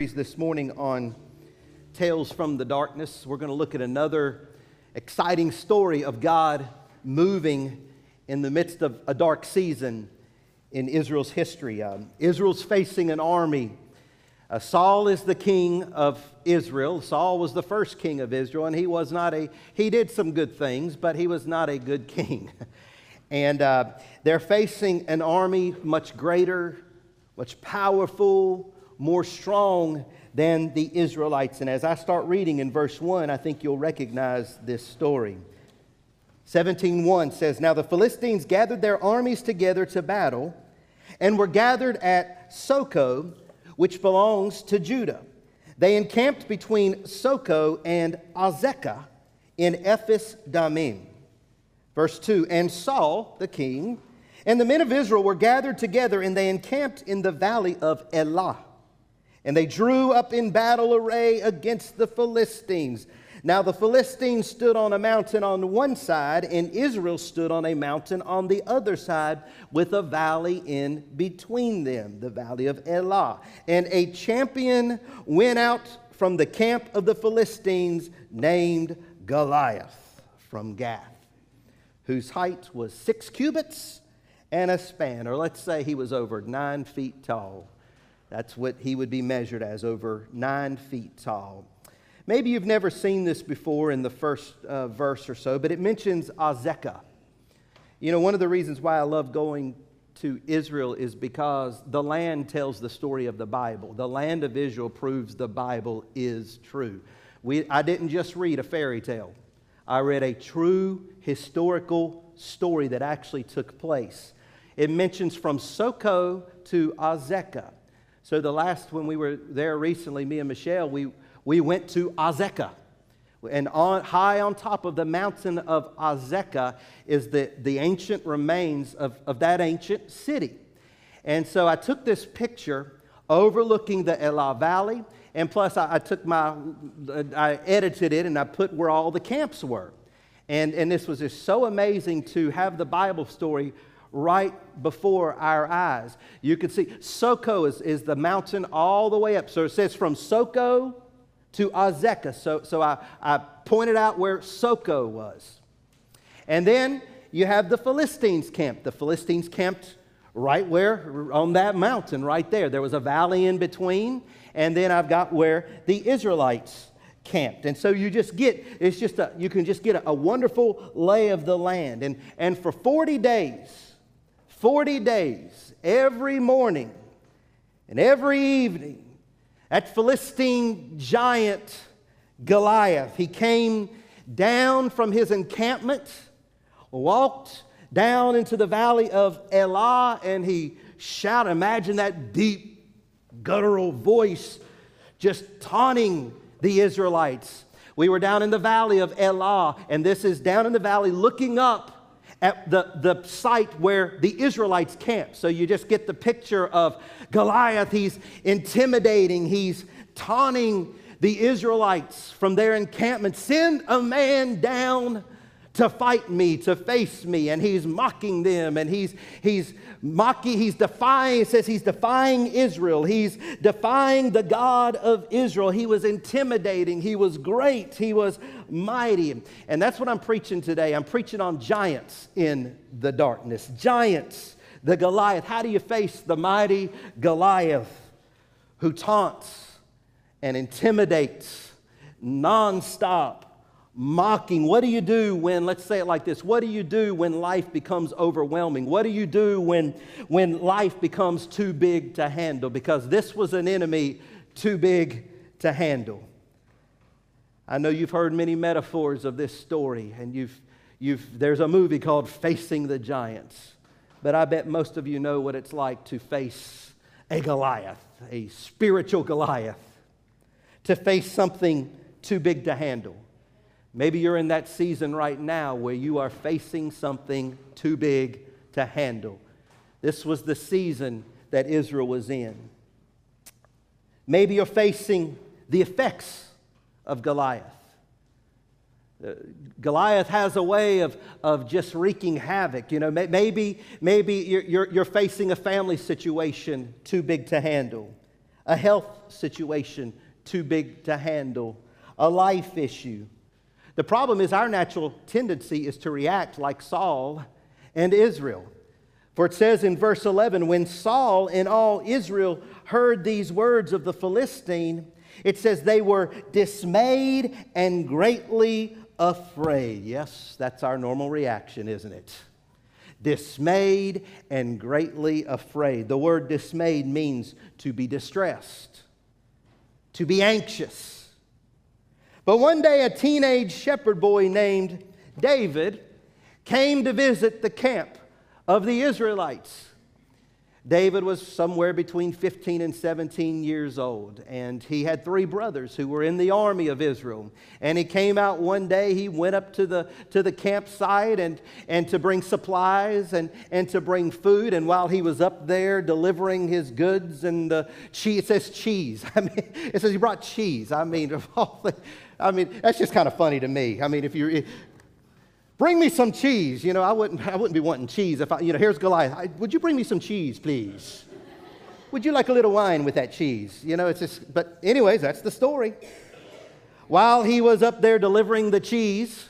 this morning on Tales from the Darkness. We're going to look at another exciting story of God moving in the midst of a dark season in Israel's history. Um, Israel's facing an army. Uh, Saul is the king of Israel. Saul was the first king of Israel, and he was not a, he did some good things, but he was not a good king. and uh, they're facing an army much greater, much powerful, more strong than the Israelites. And as I start reading in verse 1, I think you'll recognize this story. 17:1 says, Now the Philistines gathered their armies together to battle and were gathered at Socoh, which belongs to Judah. They encamped between Socoh and Azekah in Ephes Damim. Verse 2 And Saul, the king, and the men of Israel were gathered together, and they encamped in the valley of Elah. And they drew up in battle array against the Philistines. Now the Philistines stood on a mountain on one side, and Israel stood on a mountain on the other side, with a valley in between them, the valley of Elah. And a champion went out from the camp of the Philistines named Goliath from Gath, whose height was six cubits and a span, or let's say he was over nine feet tall. That's what he would be measured as, over nine feet tall. Maybe you've never seen this before in the first uh, verse or so, but it mentions Azekah. You know, one of the reasons why I love going to Israel is because the land tells the story of the Bible. The land of Israel proves the Bible is true. We, I didn't just read a fairy tale, I read a true historical story that actually took place. It mentions from Socoh to Azekah. So the last, when we were there recently, me and Michelle, we, we went to Azekah. And on, high on top of the mountain of Azekah is the, the ancient remains of, of that ancient city. And so I took this picture overlooking the Elah Valley, and plus I, I took my, I edited it and I put where all the camps were. And, and this was just so amazing to have the Bible story right before our eyes. You can see Socoh is, is the mountain all the way up. So it says from Socoh to Azekah. So, so I, I pointed out where Socoh was. And then you have the Philistines camp. The Philistines camped right where, on that mountain right there. There was a valley in between. And then I've got where the Israelites camped. And so you just get, it's just a, you can just get a, a wonderful lay of the land. And, and for 40 days, 40 days, every morning and every evening, that Philistine giant Goliath, he came down from his encampment, walked down into the valley of Elah, and he shouted. Imagine that deep, guttural voice just taunting the Israelites. We were down in the valley of Elah, and this is down in the valley looking up at the, the site where the Israelites camped. So you just get the picture of Goliath. He's intimidating, he's taunting the Israelites from their encampment. Send a man down to fight me, to face me. And he's mocking them and he's, he's mocking, he's defying, says he's defying Israel. He's defying the God of Israel. He was intimidating. He was great. He was mighty. And that's what I'm preaching today. I'm preaching on giants in the darkness. Giants, the Goliath. How do you face the mighty Goliath who taunts and intimidates nonstop? Mocking. What do you do when, let's say it like this, what do you do when life becomes overwhelming? What do you do when, when life becomes too big to handle? Because this was an enemy too big to handle. I know you've heard many metaphors of this story, and you've, you've, there's a movie called Facing the Giants. But I bet most of you know what it's like to face a Goliath, a spiritual Goliath, to face something too big to handle. Maybe you're in that season right now where you are facing something too big to handle. This was the season that Israel was in. Maybe you're facing the effects of Goliath. Uh, Goliath has a way of, of just wreaking havoc. You know, maybe, maybe you're, you're, you're facing a family situation too big to handle a health situation too big to handle, a life issue. The problem is our natural tendency is to react like Saul and Israel. For it says in verse 11, when Saul and all Israel heard these words of the Philistine, it says they were dismayed and greatly afraid. Yes, that's our normal reaction, isn't it? Dismayed and greatly afraid. The word dismayed means to be distressed, to be anxious. But one day, a teenage shepherd boy named David came to visit the camp of the Israelites. David was somewhere between 15 and 17 years old, and he had three brothers who were in the army of Israel. And he came out one day, he went up to the, to the campsite and, and to bring supplies and, and to bring food. And while he was up there delivering his goods and the cheese, it says cheese. I mean, it says he brought cheese. I mean, of all the, I mean, that's just kind of funny to me. I mean, if you Bring me some cheese. You know, I wouldn't, I wouldn't be wanting cheese if I, you know, here's Goliath. I, would you bring me some cheese, please? Would you like a little wine with that cheese? You know, it's just, but anyways, that's the story. While he was up there delivering the cheese,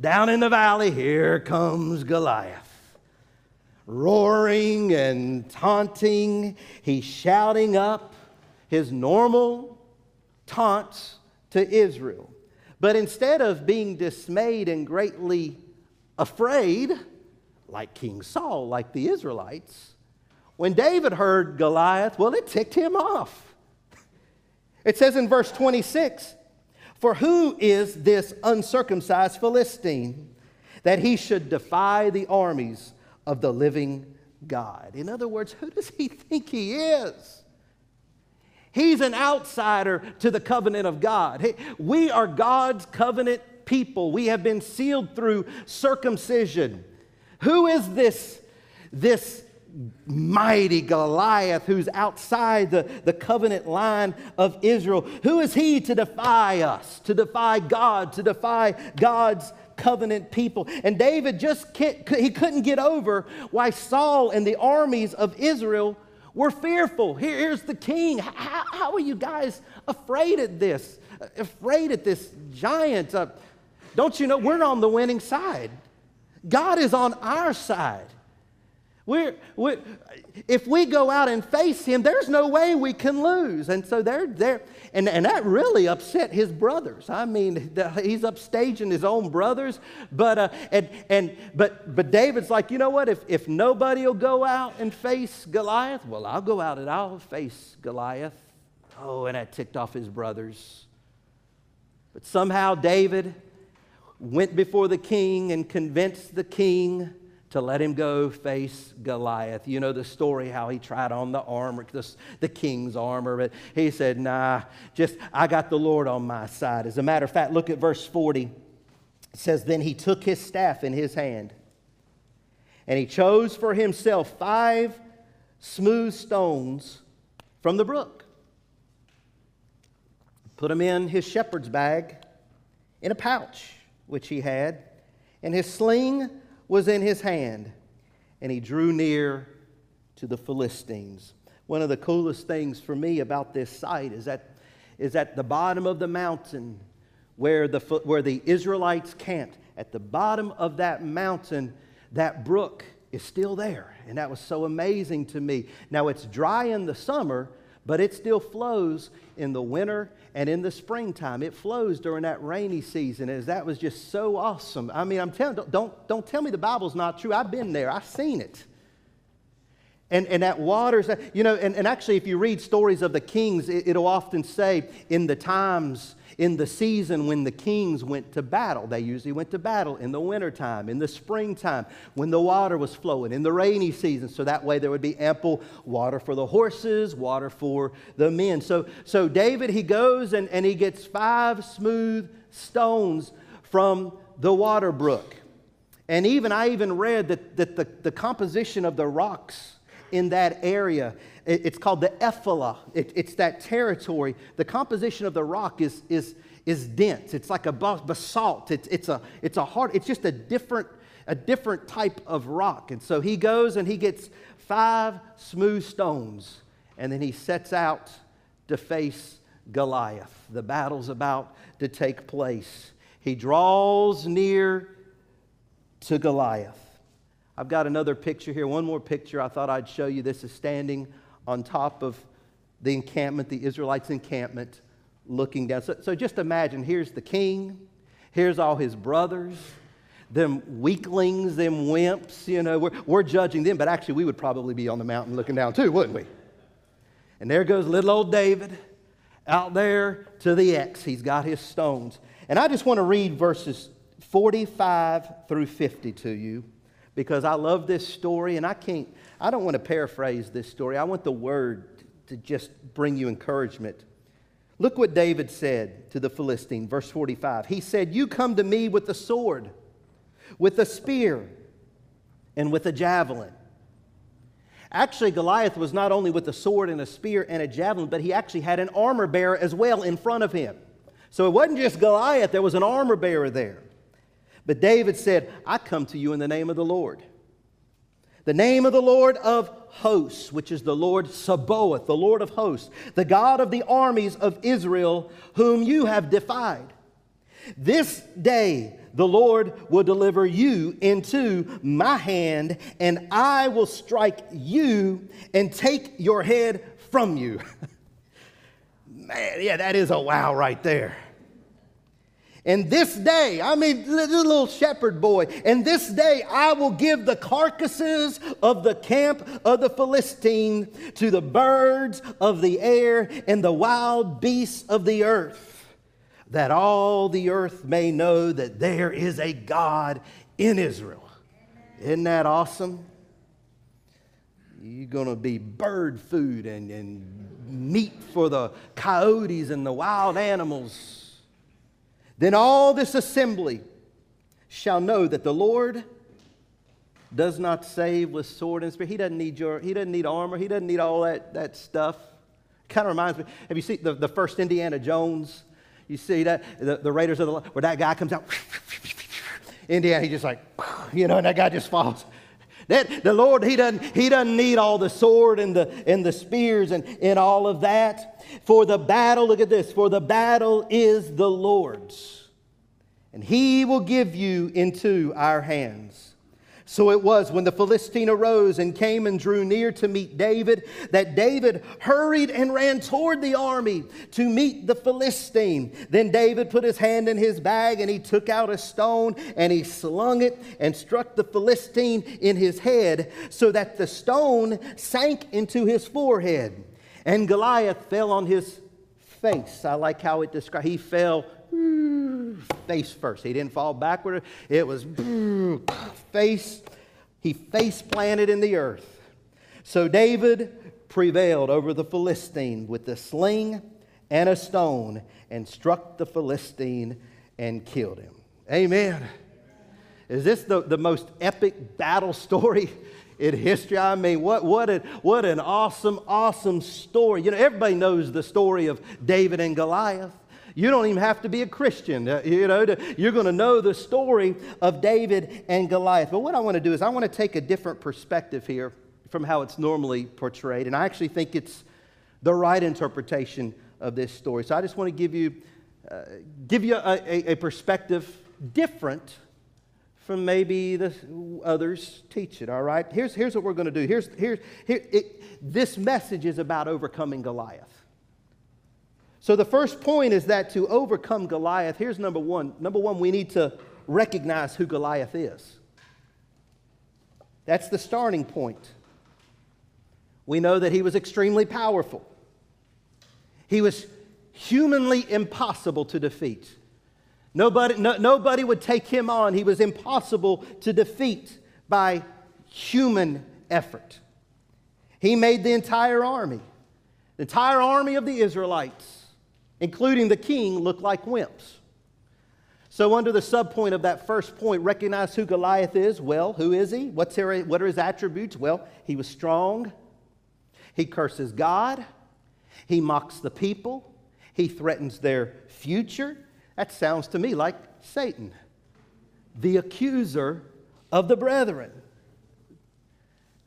down in the valley, here comes Goliath. Roaring and taunting, he's shouting up his normal taunts to Israel. But instead of being dismayed and greatly afraid, like King Saul, like the Israelites, when David heard Goliath, well, it ticked him off. It says in verse 26 For who is this uncircumcised Philistine that he should defy the armies of the living God? In other words, who does he think he is? He's an outsider to the covenant of God. We are God's covenant people. We have been sealed through circumcision. Who is this, this mighty Goliath who's outside the, the covenant line of Israel? Who is he to defy us, to defy God, to defy God's covenant people? And David just he couldn't get over why Saul and the armies of Israel we're fearful. Here, here's the king. How, how, are you guys afraid at this? Afraid at this giant? Uh, don't you know we're on the winning side? God is on our side. We're, we're, if we go out and face him, there's no way we can lose. And so they're there. And, and that really upset his brothers. I mean, he's upstaging his own brothers. But, uh, and, and, but, but David's like, you know what? If, if nobody will go out and face Goliath, well, I'll go out and I'll face Goliath. Oh, and that ticked off his brothers. But somehow David went before the king and convinced the king to let him go face Goliath. You know the story how he tried on the armor, the, the king's armor, but he said, Nah, just I got the Lord on my side. As a matter of fact, look at verse 40. It says, Then he took his staff in his hand, and he chose for himself five smooth stones from the brook, put them in his shepherd's bag in a pouch which he had, and his sling was in his hand, and he drew near to the Philistines. One of the coolest things for me about this site is that is at the bottom of the mountain where the, where the Israelites camped. At the bottom of that mountain, that brook is still there. And that was so amazing to me. Now, it's dry in the summer, but it still flows in the winter and in the springtime. It flows during that rainy season. As that was just so awesome. I mean, I'm telling don't, don't, don't tell me the Bible's not true. I've been there, I've seen it. And, and that waters, you know, and, and actually, if you read stories of the kings, it, it'll often say in the times in the season when the kings went to battle. They usually went to battle in the wintertime, in the springtime, when the water was flowing, in the rainy season. So that way there would be ample water for the horses, water for the men. So, so David, he goes and, and he gets five smooth stones from the water brook. And even I even read that, that the, the composition of the rocks in that area it's called the Shephelah. It, it's that territory. The composition of the rock is, is, is dense. It's like a basalt. It's, it's, a, it's a hard, it's just a different, a different type of rock. And so he goes and he gets five smooth stones, and then he sets out to face Goliath. The battle's about to take place. He draws near to Goliath. I've got another picture here, one more picture I thought I'd show you. This is standing on top of the encampment, the Israelites' encampment, looking down. So, so just imagine here's the king, here's all his brothers, them weaklings, them wimps, you know, we're, we're judging them, but actually we would probably be on the mountain looking down too, wouldn't we? And there goes little old David out there to the X. He's got his stones. And I just want to read verses 45 through 50 to you because I love this story and I can't, I don't want to paraphrase this story. I want the word to just bring you encouragement. Look what David said to the Philistine, verse 45. He said, You come to me with a sword, with a spear, and with a javelin. Actually, Goliath was not only with a sword and a spear and a javelin, but he actually had an armor bearer as well in front of him. So it wasn't just Goliath, there was an armor bearer there. But David said, I come to you in the name of the Lord. The name of the Lord of hosts, which is the Lord Sabaoth, the Lord of hosts, the God of the armies of Israel, whom you have defied. This day the Lord will deliver you into my hand, and I will strike you and take your head from you. Man, yeah, that is a wow right there. And this day, I mean, little shepherd boy, and this day I will give the carcasses of the camp of the Philistine to the birds of the air and the wild beasts of the earth, that all the earth may know that there is a God in Israel. Isn't that awesome? You're going to be bird food and, and meat for the coyotes and the wild animals. Then all this assembly shall know that the Lord does not save with sword and spear. He doesn't need your, he doesn't need armor, he doesn't need all that, that stuff. Kind of reminds me, have you seen the, the first Indiana Jones? You see that, the, the Raiders of the where that guy comes out, Indiana, he just like, you know, and that guy just falls. That, the Lord, he doesn't, he doesn't need all the sword and the, and the spears and, and all of that. For the battle, look at this, for the battle is the Lord's, and he will give you into our hands. So it was when the Philistine arose and came and drew near to meet David that David hurried and ran toward the army to meet the Philistine. Then David put his hand in his bag and he took out a stone and he slung it and struck the Philistine in his head so that the stone sank into his forehead. And Goliath fell on his face. I like how it describes. He fell hmm, face first. He didn't fall backward. It was hmm, face. He face planted in the earth. So David prevailed over the Philistine with a sling and a stone and struck the Philistine and killed him. Amen. Is this the, the most epic battle story in history. I mean, what, what, an, what an awesome, awesome story. You know, everybody knows the story of David and Goliath. You don't even have to be a Christian, uh, you know, to, you're going to know the story of David and Goliath. But what I want to do is I want to take a different perspective here from how it's normally portrayed. And I actually think it's the right interpretation of this story. So I just want to give you, uh, give you a, a, a perspective different from maybe the others teach it, all right? Here's, here's what we're going to do. Here's, here's, here, it, this message is about overcoming Goliath. So the first point is that to overcome Goliath, here's number one. Number one, we need to recognize who Goliath is. That's the starting point. We know that he was extremely powerful. He was humanly impossible to defeat. Nobody, no, nobody would take him on. He was impossible to defeat by human effort. He made the entire army, the entire army of the Israelites, including the king, look like wimps. So, under the subpoint of that first point, recognize who Goliath is. Well, who is he? What's what are his attributes? Well, he was strong. He curses God. He mocks the people. He threatens their future. That sounds to me like Satan, the accuser of the brethren.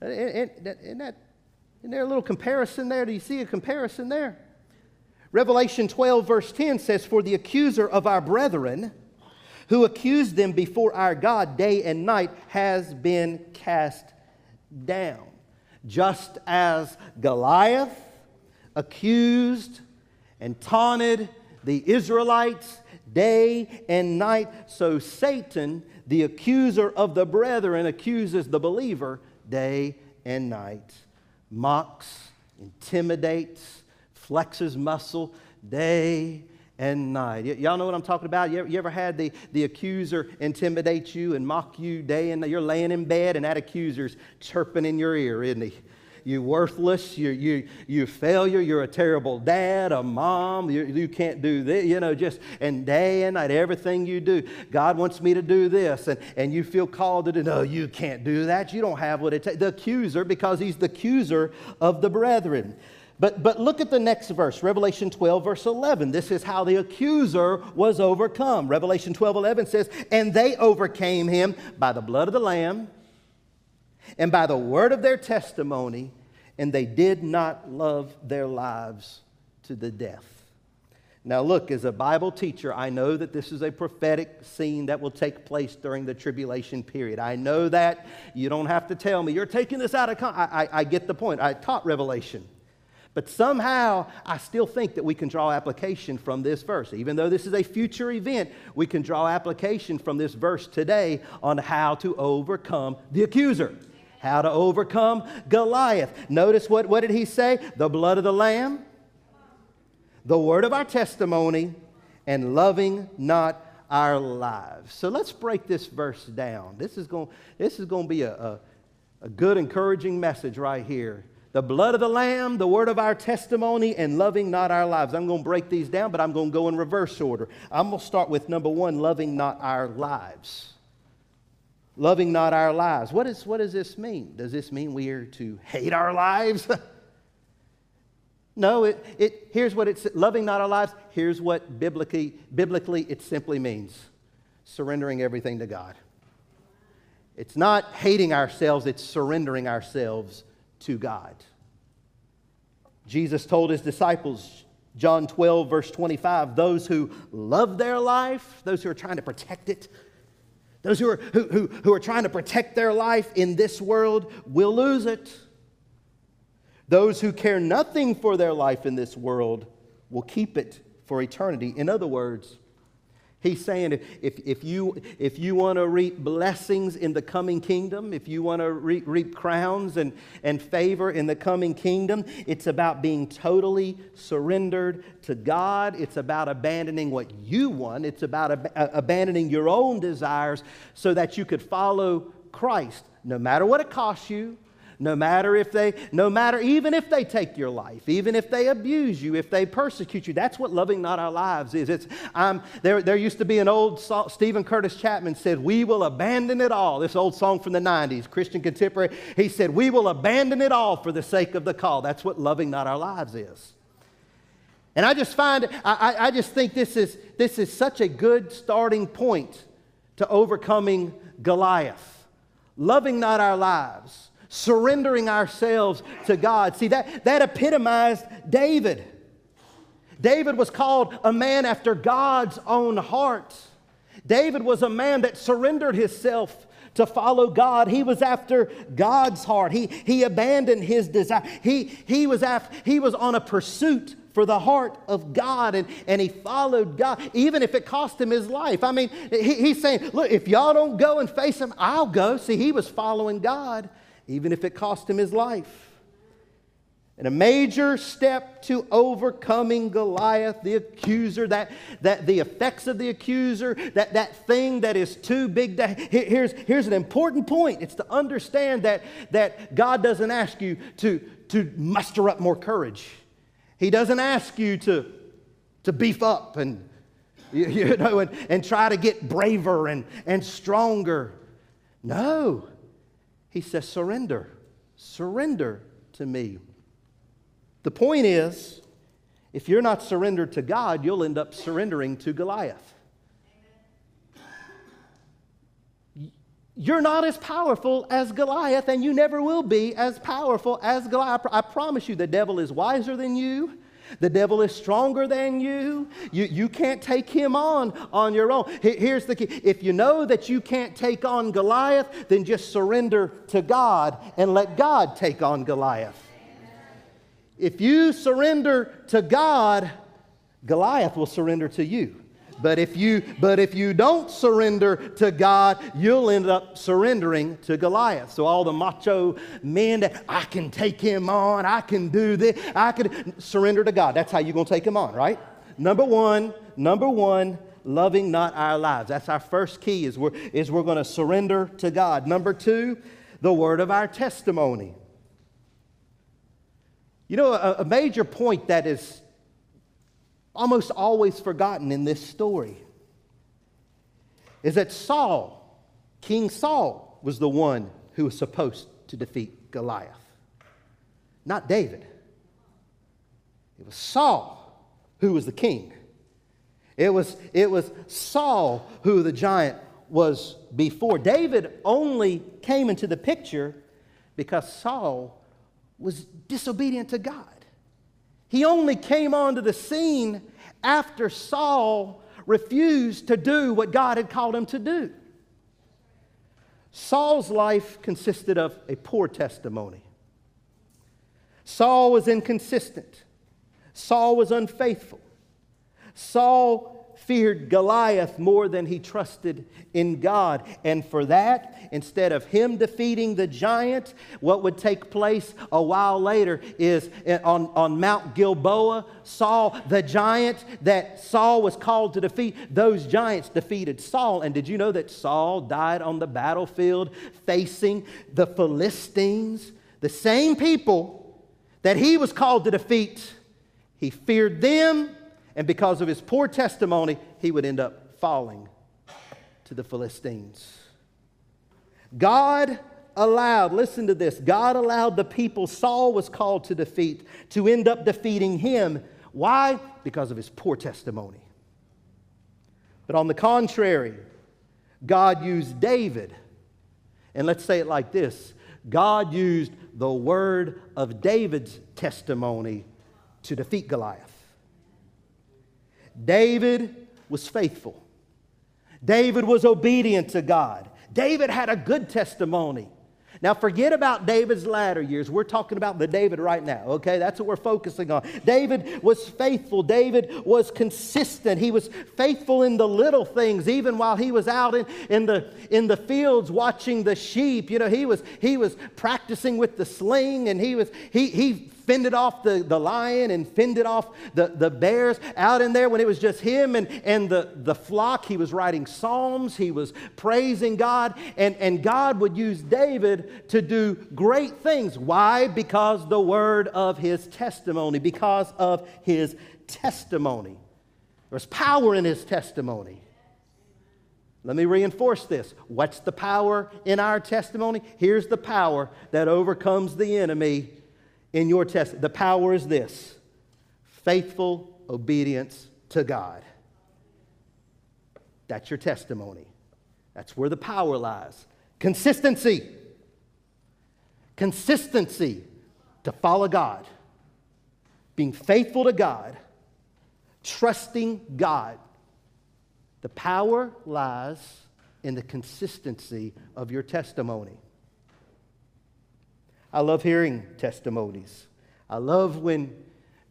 Uh, isn't, that, isn't there a little comparison there? Do you see a comparison there? Revelation 12, verse 10 says, For the accuser of our brethren, who accused them before our God day and night, has been cast down. Just as Goliath accused and taunted the Israelites day and night, so Satan, the accuser of the brethren, accuses the believer day and night, mocks, intimidates, flexes muscle day and night. Y- y'all know what I'm talking about? You ever, you ever, had the, the accuser intimidate you and mock you day and night? You're laying in bed and that accuser's chirping in your ear, isn't he? You worthless, you, you, you failure, you're a terrible dad, a mom, you, you can't do this, you know, just, and day and night, everything you do. God wants me to do this, and, and you feel called to do, no, you can't do that. You don't have what it takes. The accuser, because he's the accuser of the brethren. But, but look at the next verse, Revelation 12, verse 11. This is how the accuser was overcome. Revelation 12, 11 says, And they overcame him by the blood of the Lamb and by the word of their testimony, and they did not love their lives to the death. Now, look, as a Bible teacher, I know that this is a prophetic scene that will take place during the tribulation period. I know that. You don't have to tell me. You're taking this out of context. I, I, I get the point. I taught Revelation. But somehow, I still think that we can draw application from this verse. Even though this is a future event, we can draw application from this verse today on how to overcome the accuser, how to overcome Goliath. Notice what, what did he say? The blood of the Lamb, the word of our testimony, and loving not our lives. So let's break this verse down. This is going, this is going to be a, a, a good, encouraging message right here the blood of the Lamb, the word of our testimony, and loving not our lives. I'm going to break these down, but I'm going to go in reverse order. I'm going to start with number one loving not our lives. Loving not our lives. What, is, what does this mean? Does this mean we are to hate our lives? no, it, it, here's what it's loving not our lives. Here's what biblically, biblically it simply means surrendering everything to God. It's not hating ourselves, it's surrendering ourselves to God. Jesus told his disciples, John 12, verse 25, those who love their life, those who are trying to protect it, those who are, who, who, who are trying to protect their life in this world will lose it. Those who care nothing for their life in this world will keep it for eternity. In other words, He's saying if, if, if you, if you want to reap blessings in the coming kingdom, if you want to reap, reap crowns and, and favor in the coming kingdom, it's about being totally surrendered to God. It's about abandoning what you want. It's about ab- uh, abandoning your own desires so that you could follow Christ, no matter what it costs you, no matter if they, no matter, even if they take your life, even if they abuse you, if they persecute you. That's what loving not our lives is. It's, um, there, there used to be an old song, Steven Curtis Chapman said, We will abandon it all. This old song from the 90s, Christian contemporary. He said, We will abandon it all for the sake of the call. That's what loving not our lives is. And I just find, I, I just think this is, this is such a good starting point to overcoming Goliath. Loving not our lives surrendering ourselves to God. See, that, that epitomized David. David was called a man after God's own heart. David was a man that surrendered himself to follow God. He was after God's heart. He, he abandoned his desire. He, he, was after, he was on a pursuit for the heart of God and, and he followed God, even if it cost him his life. I mean, he, he's saying, Look, if y'all don't go and face him, I'll go. See, he was following God even if it cost him his life. And a major step to overcoming Goliath, the accuser, that, that the effects of the accuser, that, that thing that is too big to. Here's, here's an important point it's to understand that, that God doesn't ask you to, to muster up more courage. He doesn't ask you to, to beef up and, you, you know, and, and try to get braver and, and stronger. No. He says, surrender. Surrender to me. The point is, if you're not surrendered to God, you'll end up surrendering to Goliath. You're not as powerful as Goliath, and you never will be as powerful as Goliath. I promise you, the devil is wiser than you. The devil is stronger than you. You, you can't take him on on your own. Here's the key if you know that you can't take on Goliath, then just surrender to God and let God take on Goliath. If you surrender to God, Goliath will surrender to you. But if you but if you don't surrender to God, you'll end up surrendering to Goliath. So all the macho men that I can take him on, I can do this, I can surrender to God. That's how you're gonna take him on, right? Number one, number one, loving not our lives. That's our first key is we're, is we're going to surrender to God. Number two, the word of our testimony. You know, a, a major point that is almost always forgotten in this story is that Saul, King Saul, was the one who was supposed to defeat Goliath, not David. It was Saul who was the king. It was, it was Saul who the giant was before. David only came into the picture because Saul was disobedient to God. He only came onto the scene after Saul refused to do what God had called him to do. Saul's life consisted of a poor testimony. Saul was inconsistent. Saul was unfaithful. Saul feared Goliath more than he trusted in God. And for that, instead of him defeating the giant, what would take place a while later is eh, on, on Mount Gilboa, Saul, the giant that Saul was called to defeat, those giants defeated Saul. And did you know that Saul died on the battlefield facing the Philistines? The same people that he was called to defeat. He feared them and because of his poor testimony, he would end up falling to the Philistines. God allowed, listen to this, God allowed the people Saul was called to defeat to end up defeating him. Why? Because of his poor testimony. But on the contrary, God used David, and let's say it like this God used the word of David's testimony to defeat Goliath. David was faithful. David was obedient to God. David had a good testimony. Now, forget about David's latter years. We're talking about the David right now, okay? That's what we're focusing on. David was faithful. David was consistent. He was faithful in the little things, even while he was out in, in, the, in the fields watching the sheep. You know, he was, he was practicing with the sling and he, was, he, he fended off the, the lion and fended off the, the bears out in there when it was just him and, and the, the flock. He was writing psalms, he was praising God, and, and God would use David to do great things. Why? Because the word of his testimony, because of his testimony. There's power in his testimony. Let me reinforce this. What's the power in our testimony? Here's the power that overcomes the enemy in your test. The power is this faithful obedience to God. That's your testimony. That's where the power lies. Consistency. Consistency to follow God. Being faithful to God. Trusting God. The power lies in the consistency of your testimony. I love hearing testimonies. I love when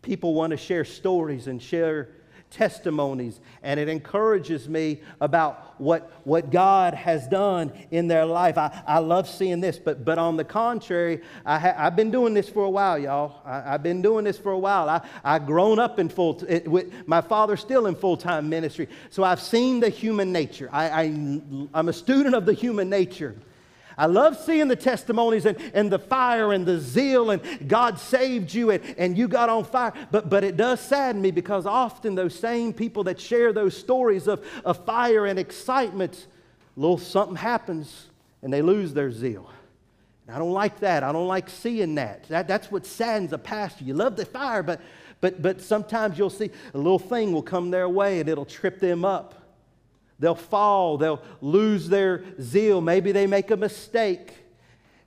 people want to share stories and share testimonies, and it encourages me about what, what God has done in their life. I, I love seeing this, but, but on the contrary, I ha, I've been doing this for a while, y'all. I, have been doing this for a while. I, I've grown up in full, t- with my father still in full time ministry, so I've seen the human nature. I, I, I'm a student of the human nature. I love seeing the testimonies and, and the fire and the zeal and God saved you and, and you got on fire. But, but it does sadden me because often those same people that share those stories of, of fire and excitement, a little something happens and they lose their zeal. I don't like that. I don't like seeing that. that. That's what saddens a pastor. You love the fire, but, but, but sometimes you'll see a little thing will come their way and it'll trip them up. They'll fall, they'll lose their zeal. Maybe they make a mistake.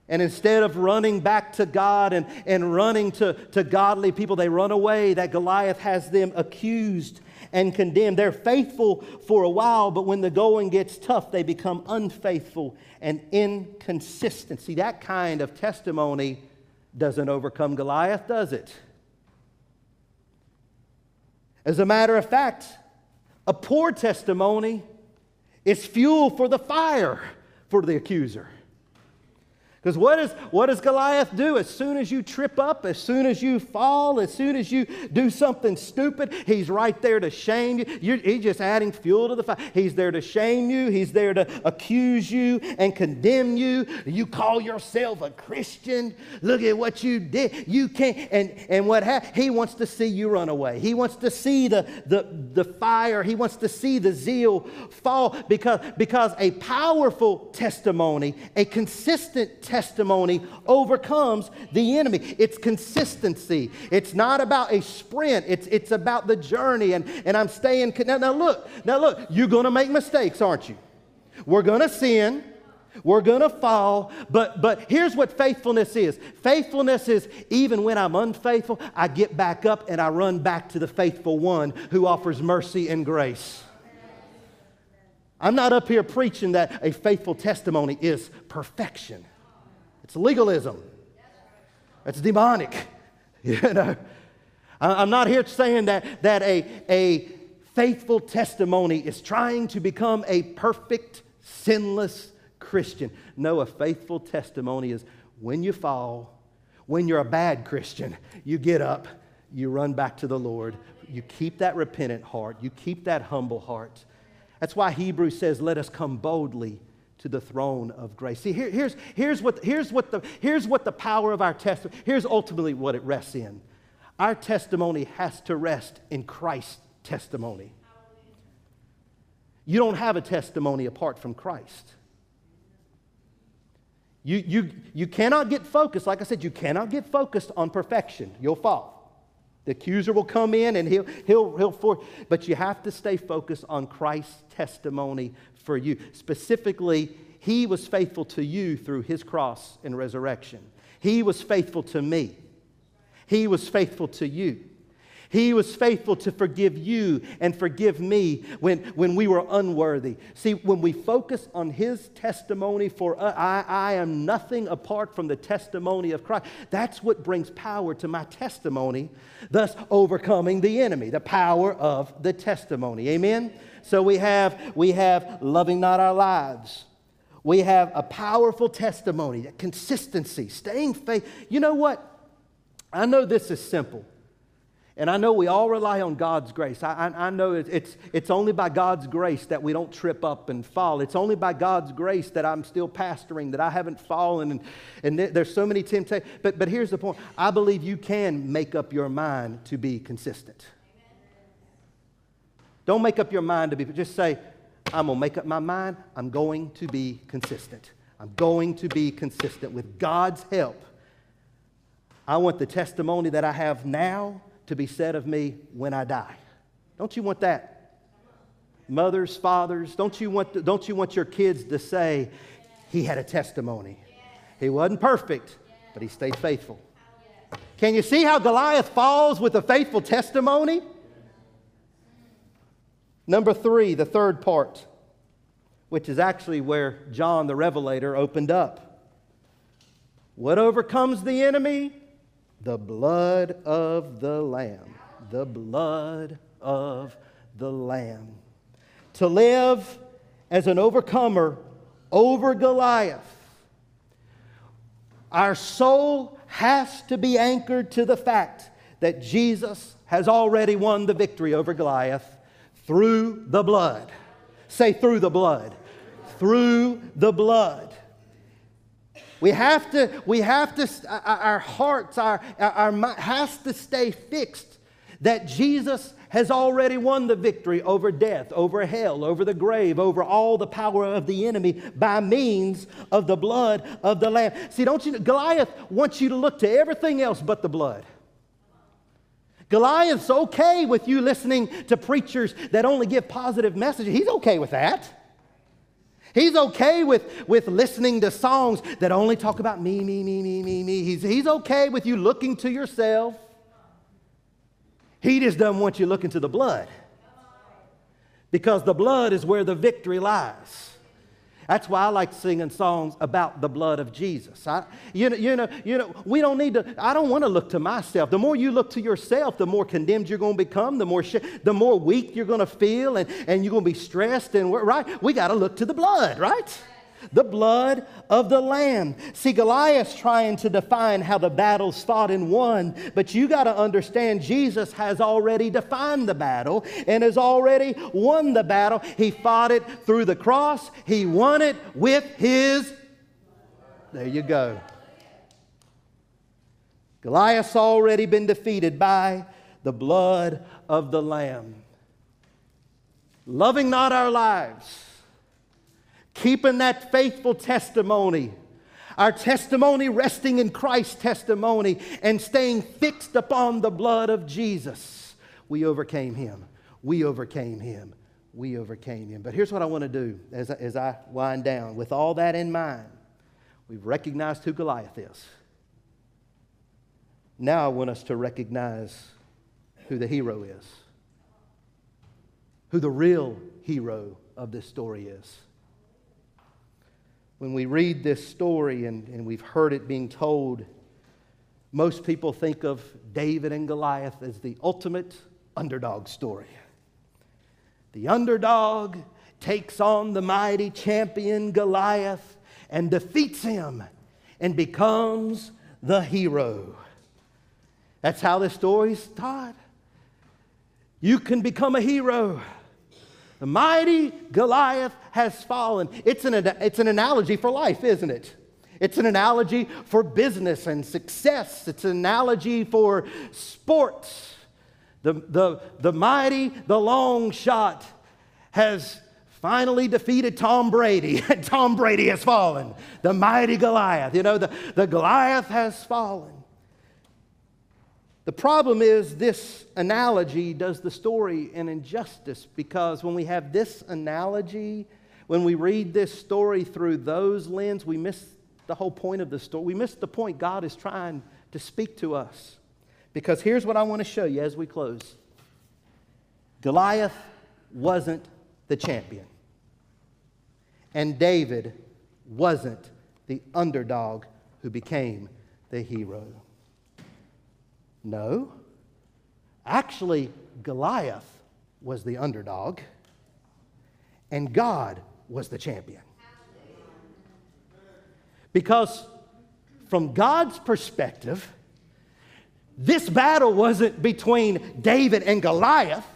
And instead of running back to God and, and running to, to godly people, they run away. That Goliath has them accused and condemned. They're faithful for a while, but when the going gets tough, they become unfaithful and inconsistent. See, that kind of testimony doesn't overcome Goliath, does it? As a matter of fact, a poor testimony is fuel for the fire for the accuser. Because what, is, what does Goliath do? As soon as you trip up, as soon as you fall, as soon as you do something stupid, he's right there to shame you. You're, he's just adding fuel to the fire. He's there to shame you, he's there to accuse you and condemn you. You call yourself a Christian. Look at what you did. You can't. And, and what ha- he wants to see you run away. He wants to see the, the, the fire, he wants to see the zeal fall because, because a powerful testimony, a consistent testimony overcomes the enemy. It's consistency. It's not about a sprint, it's, it's about the journey. And, and I'm staying. Now, now, look, now, look, you're going to make mistakes, aren't you? We're going to sin. We're going to fall, but, but here's what faithfulness is faithfulness is even when I'm unfaithful, I get back up and I run back to the faithful one who offers mercy and grace. I'm not up here preaching that a faithful testimony is perfection. It's legalism. It's demonic. You know, I'm not here saying that, that a, a faithful testimony is trying to become a perfect, sinless Christian. No, a faithful testimony is when you fall, when you're a bad Christian, you get up, you run back to the Lord, you keep that repentant heart, you keep that humble heart. That's why Hebrews says, Let us come boldly to the throne of grace. See, here, here's, here's, what, here's, what the, here's what the power of our testimony, here's ultimately what it rests in. Our testimony has to rest in Christ's testimony. You don't have a testimony apart from Christ. You, you, you cannot get focused, like I said, you cannot get focused on perfection. You'll fall. The accuser will come in and he'll, he'll, he'll for, but you have to stay focused on Christ's testimony for you. Specifically, he was faithful to you through his cross and resurrection. He was faithful to me. He was faithful to you. He was faithful to forgive you and forgive me when, when we were unworthy. See, when we focus on His testimony for us, I, I am nothing apart from the testimony of Christ, that's what brings power to my testimony, thus overcoming the enemy, the power of the testimony. Amen? So we have, we have loving not our lives. We have a powerful testimony, consistency, staying faith. You know what? I know this is simple. And I know we all rely on God's grace. I, I, I, know it's, it's it's only by God's grace that we don't trip up and fall. It's only by God's grace that I'm still pastoring, that I haven't fallen. And, and there's so many temptations. But, but here's the point I believe you can make up your mind to be consistent. Don't make up your mind to be, just say, I'm going to make up my mind. I'm going to be consistent. I'm going to be consistent with God's help. I want the testimony that I have now to be said of me when I die. Don't you want that? Mothers, fathers, don't you want, don't you want your kids to say, he had a testimony? He wasn't perfect, but he stayed faithful. Can you see how Goliath falls with a faithful testimony? Number three, the third part, which is actually where John the Revelator opened up. What overcomes the enemy? The blood of the Lamb. The blood of the Lamb. To live as an overcomer over Goliath, our soul has to be anchored to the fact that Jesus has already won the victory over Goliath through the blood. Say, through the blood. Through the blood. We have to, we have to, uh, uh, our hearts, our, our mind has to stay fixed that Jesus has already won the victory over death, over hell, over the grave, over all the power of the enemy by means of the blood of the Lamb. See, don't you, Goliath wants you to look to everything else but the blood. Goliath's okay with you listening to preachers that only give positive messages. He's okay with that. He's okay with, with listening to songs that only talk about me, me, me, me, me, me. He's, he's okay with you looking to yourself. He just doesn't want you looking to the blood because the blood is where the victory lies. That's why I like singing songs about the blood of Jesus. I, you, know, you, know, you know, we don't need to, I don't want to look to myself. The more you look to yourself, the more condemned you're going to become, the more, sh- the more weak you're going to feel, and, and you're going to be stressed. And right? We got to look to the blood, right? The blood of the Lamb. See, Goliath's trying to define how the battle's fought and won, but you got to understand Jesus has already defined the battle and has already won the battle. He fought it through the cross, he won it with his. There you go. Goliath's already been defeated by the blood of the Lamb. Loving not our lives keeping that faithful testimony, our testimony resting in Christ's testimony, and staying fixed upon the blood of Jesus. We overcame him. We overcame him. We overcame him. But here's what I want to do as I, as I wind down. With all that in mind, we've recognized who Goliath is. Now I want us to recognize who the hero is, who the real hero of this story is when we read this story and, and we've heard it being told, most people think of David and Goliath as the ultimate underdog story. The underdog takes on the mighty champion Goliath and defeats him and becomes the hero. That's how this story's taught. You can become a hero. The mighty Goliath has fallen. It's an, it's an analogy for life, isn't it? It's an analogy for business and success. It's an analogy for sports. The, the, the mighty, the long shot has finally defeated Tom Brady, and Tom Brady has fallen. The mighty Goliath, you know, the, the Goliath has fallen. The problem is, this analogy does the story an injustice because when we have this analogy, when we read this story through those lens, we miss the whole point of the story. We miss the point God is trying to speak to us. Because here's what I want to show you as we close Goliath wasn't the champion, and David wasn't the underdog who became the hero. No. Actually, Goliath was the underdog, and God was the champion. Because from God's perspective, this battle wasn't between David and Goliath.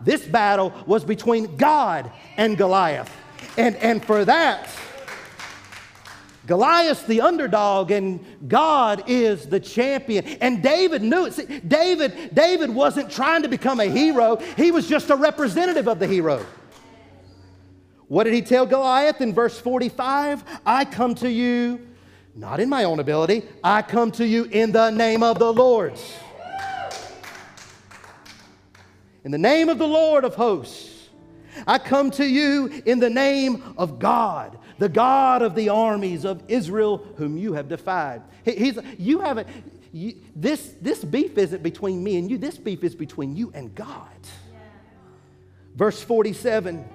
This battle was between God and Goliath. And, and for that, Goliath's the underdog and God is the champion. And David knew it. See, David, David wasn't trying to become a hero, he was just a representative of the hero. What did he tell Goliath in verse 45? I come to you not in my own ability, I come to you in the name of the Lord. In the name of the Lord of hosts, I come to you in the name of God the God of the armies of Israel, whom you have defied. He's, you haven't, you, this, this beef isn't between me and you, this beef is between you and God. Yeah. Verse 47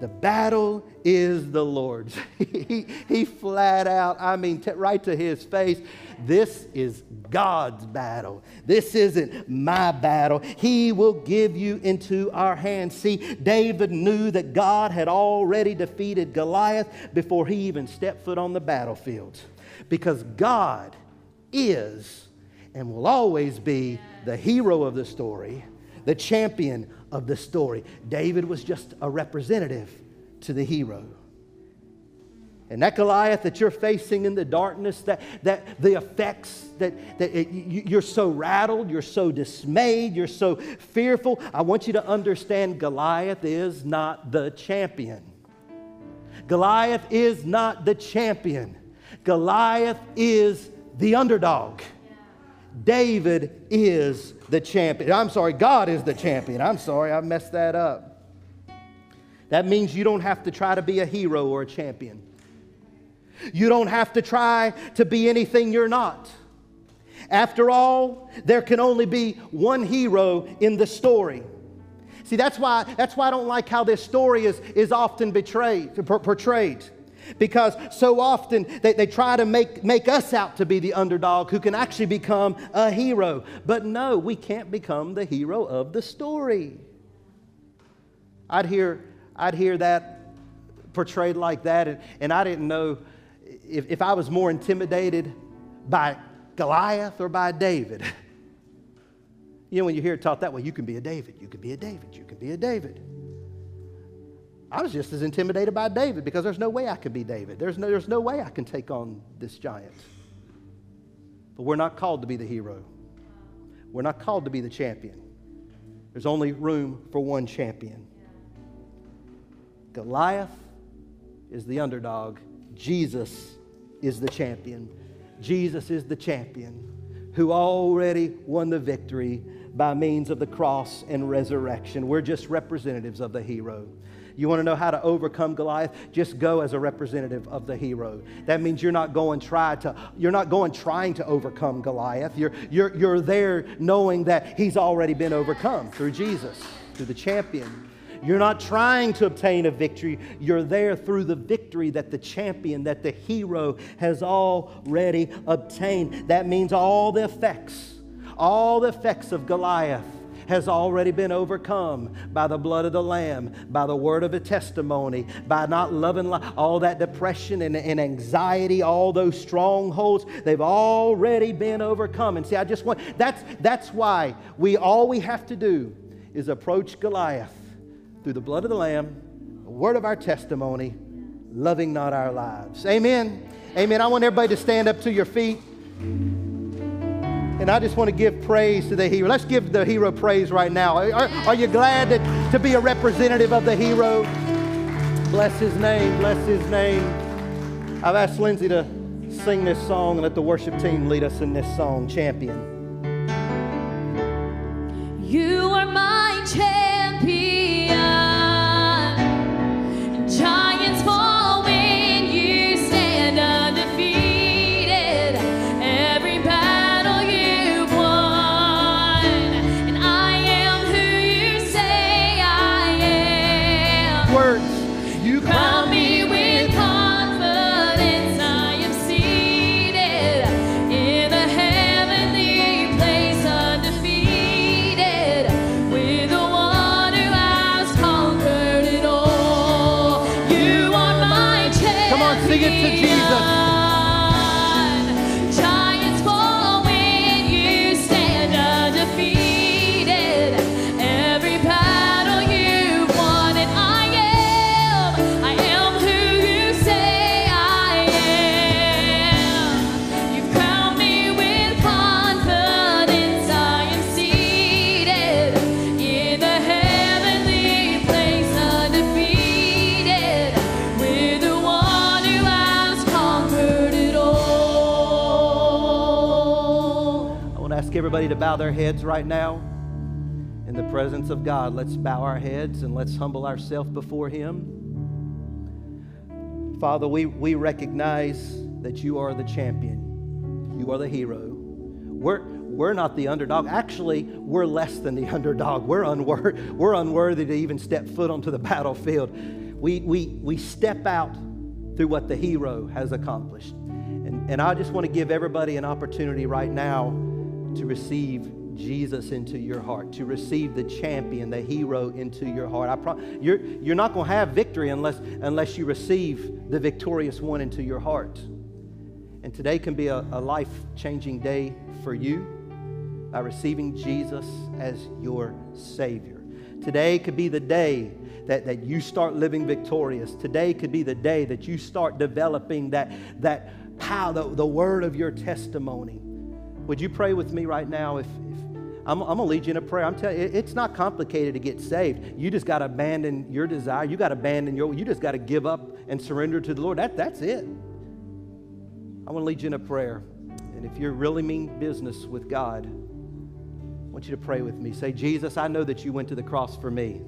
the battle is the Lord's. he, he flat out, I mean, t- right to his face, this is God's battle. This isn't my battle. He will give you into our hands. See, David knew that God had already defeated Goliath before he even stepped foot on the battlefield. Because God is and will always be the hero of the story, the champion of the story. David was just a representative to the hero. And that Goliath that you're facing in the darkness, that, that the effects that, that it, you, you're so rattled, you're so dismayed, you're so fearful, I want you to understand Goliath is not the champion. Goliath is not the champion. Goliath is the underdog. David is the champion. I'm sorry, God is the champion. I'm sorry, I messed that up. That means you don't have to try to be a hero or a champion. You don't have to try to be anything you're not. After all, there can only be one hero in the story. See, that's why, that's why I don't like how this story is, is often betrayed, portrayed. Because so often they, they try to make, make us out to be the underdog who can actually become a hero. But no, we can't become the hero of the story. I'd hear, I'd hear that portrayed like that, and, and I didn't know if, if I was more intimidated by Goliath or by David. You know, when you hear it taught that way, you can be a David, you can be a David, you can be a David. I was just as intimidated by David because there's no way I could be David. There's no, there's no way I can take on this giant. But we're not called to be the hero. We're not called to be the champion. There's only room for one champion. Goliath is the underdog, Jesus is the champion. Jesus is the champion who already won the victory by means of the cross and resurrection. We're just representatives of the hero. You want to know how to overcome Goliath? Just go as a representative of the hero. That means you're not going try to you're not going trying to overcome Goliath. You're you're you're there knowing that he's already been overcome through Jesus, through the champion. You're not trying to obtain a victory. You're there through the victory that the champion, that the hero has already obtained. That means all the effects, all the effects of Goliath has already been overcome by the blood of the Lamb, by the word of a testimony, by not loving all that depression and, and anxiety, all those strongholds, they've already been overcome. And see, I just want that's that's why we all we have to do is approach Goliath through the blood of the Lamb, the word of our testimony, loving not our lives. Amen. Amen. I want everybody to stand up to your feet. And I just want to give praise to the hero. Let's give the hero praise right now. Are, are you glad that, to be a representative of the hero? Bless his name, bless his name. I've asked Lindsay to sing this song and let the worship team lead us in this song, Champion. You are my champion. Everybody bow their heads right now in the presence of God. Let's bow our heads and let's humble ourselves before Him. Father, we, we recognize that you are the champion, you are the hero. We're, we're not the underdog. Actually, we're less than the underdog. We're, unwor- we're unworthy to even step foot onto the battlefield. We, we, we step out through what the hero has accomplished. And, and I just want to give everybody an opportunity right now to receive Jesus into your heart, to receive the champion, the hero into your heart. I pro- you're, you're not going to have victory unless, unless you receive the victorious one into your heart. And today can be a, a life changing day for you by receiving Jesus as your Savior. Today could be the day that, that you start living victorious. Today could be the day that you start developing that, that power, the, the word of your testimony would you pray with me right now? If, if I'm, I'm, gonna lead you in a prayer. I'm telling you, it's not complicated to get saved. You just got to abandon your desire. You got to abandon your. You just got to give up and surrender to the Lord. That, that's it. I want to lead you in a prayer. And if you're really mean business with God, I want you to pray with me. Say, Jesus, I know that you went to the cross for me.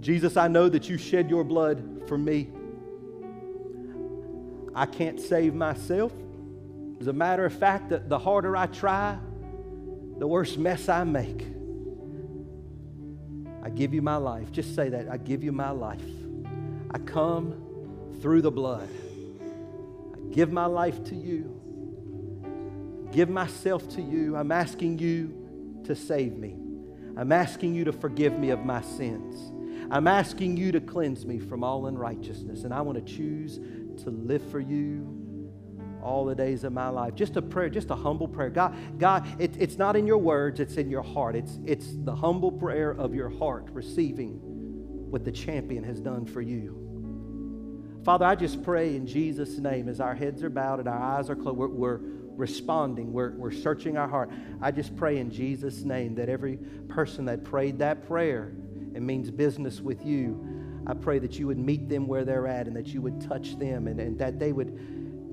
Jesus, I know that you shed your blood for me. I can't save myself. As a matter of fact, the, the harder I try, the worse mess I make. I give you my life. Just say that. I give you my life. I come through the blood. I give my life to you. Give myself to you. I'm asking you to save me. I'm asking you to forgive me of my sins. I'm asking you to cleanse me from all unrighteousness. And I want to choose to live for you all the days of my life. Just a prayer, just a humble prayer. God, God, it, it's not in your words, it's in your heart. It's, it's the humble prayer of your heart receiving what the champion has done for you. Father, I just pray in Jesus' name as our heads are bowed and our eyes are closed, we're, we're responding, we're, we're searching our heart. I just pray in Jesus' name that every person that prayed that prayer and means business with you, I pray that you would meet them where they're at and that you would touch them and, and that they would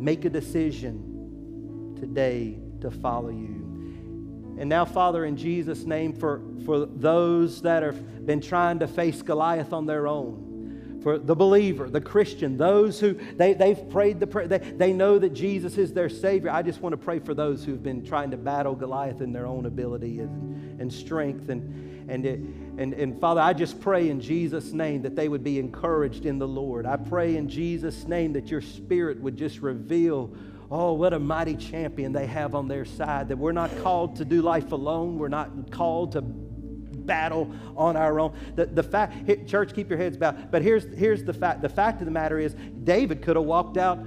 make a decision today to follow you. And now, Father, in Jesus' name, for, for those that have been trying to face Goliath on their own, for the believer, the Christian, those who they, they've prayed the prayer, they, they know that Jesus is their Savior. I just want to pray for those who've been trying to battle Goliath in their own ability and, and strength. And, and, it, and, and Father, I just pray in Jesus' name that they would be encouraged in the Lord. I pray in Jesus' name that your Spirit would just reveal Oh, what a mighty champion they have on their side. That we're not called to do life alone. We're not called to battle on our own. The, the fact, church, keep your heads bowed. But here's, here's the fact. The fact of the matter is, David could have walked out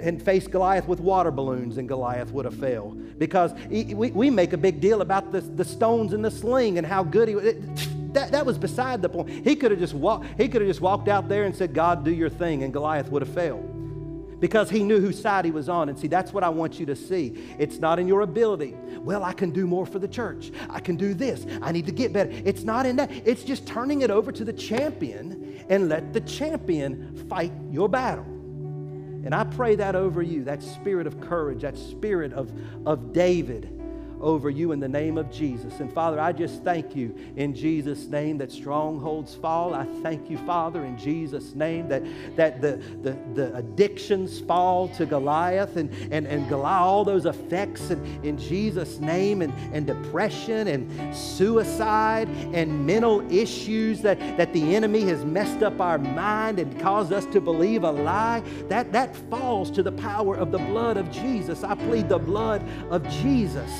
and faced Goliath with water balloons, and Goliath would have failed. Because we, we make a big deal about the, the stones and the sling and how good he was. That, that was beside the point. He could have just walked. He could have just walked out there and said, "God, do your thing," and Goliath would have failed because he knew whose side he was on. And see, that's what I want you to see. It's not in your ability. Well, I can do more for the church. I can do this. I need to get better. It's not in that. It's just turning it over to the champion and let the champion fight your battle. And I pray that over you, that spirit of courage, that spirit of, of David over you in the name of Jesus. And Father, I just thank you in Jesus' name that strongholds fall. I thank you, Father, in Jesus' name that, that the, the, the addictions fall to Goliath and, and, and Goliath, all those effects in, in Jesus' name and, and depression and suicide and mental issues that, that the enemy has messed up our mind and caused us to believe a lie, that, that falls to the power of the blood of Jesus. I plead the blood of Jesus.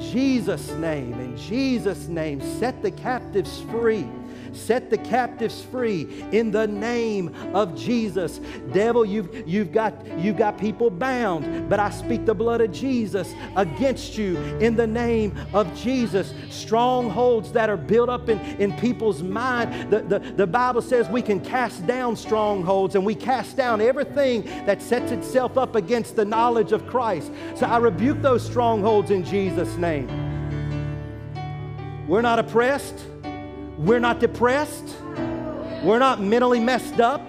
Jesus' name, in Jesus' name, set the captives free. Set the captives free in the name of Jesus. Devil, you've, you've, got, you've got people bound, but I speak the blood of Jesus against you in the name of Jesus. Strongholds that are built up in, in people's mind. The, the, the Bible says we can cast down strongholds and we cast down everything that sets itself up against the knowledge of Christ. So I rebuke those strongholds in Jesus' name. We're not oppressed. We're not depressed. We're not mentally messed up.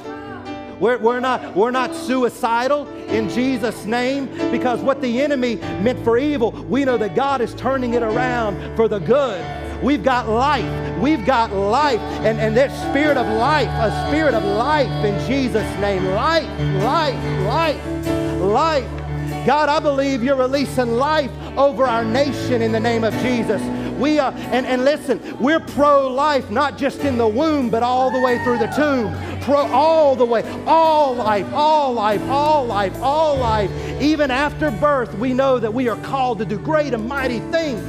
We're, we're, not, we're not suicidal in Jesus' name because what the enemy meant for evil, we know that God is turning it around for the good. We've got life. We've got life. And, and that spirit of life, a spirit of life in Jesus' name. Life, life, life, life. God, I believe you're releasing life over our nation in the name of Jesus. We are, and, and listen, we're pro life, not just in the womb, but all the way through the tomb. Pro, all the way, all life, all life, all life, all life. Even after birth, we know that we are called to do great and mighty things.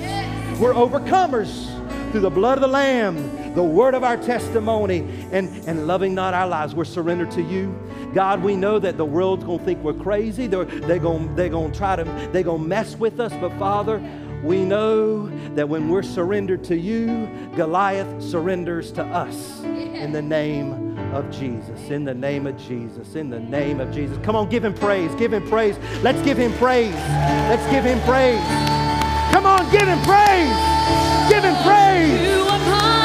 We're overcomers through the blood of the Lamb, the word of our testimony, and, and loving not our lives. We're surrendered to you. God, we know that the world's gonna think we're crazy. They're, they're gonna, they're gonna try to, they're gonna mess with us, but Father, we know that when we're surrendered to you, Goliath surrenders to us in the name of Jesus. In the name of Jesus. In the name of Jesus. Come on, give him praise. Give him praise. Let's give him praise. Let's give him praise. Come on, give him praise. Give him praise.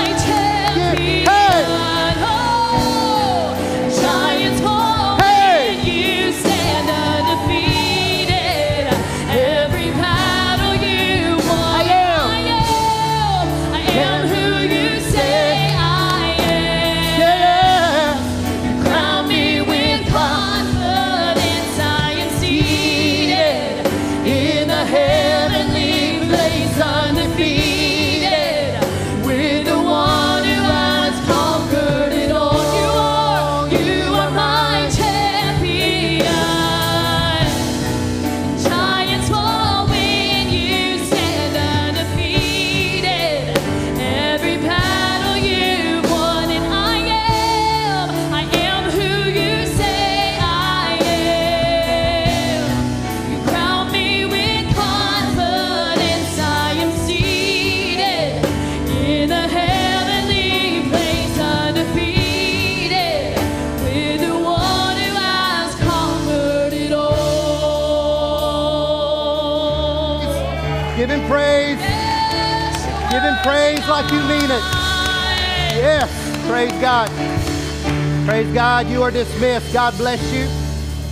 God bless you.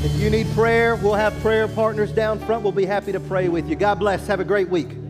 If you need prayer, we'll have prayer partners down front. We'll be happy to pray with you. God bless. Have a great week.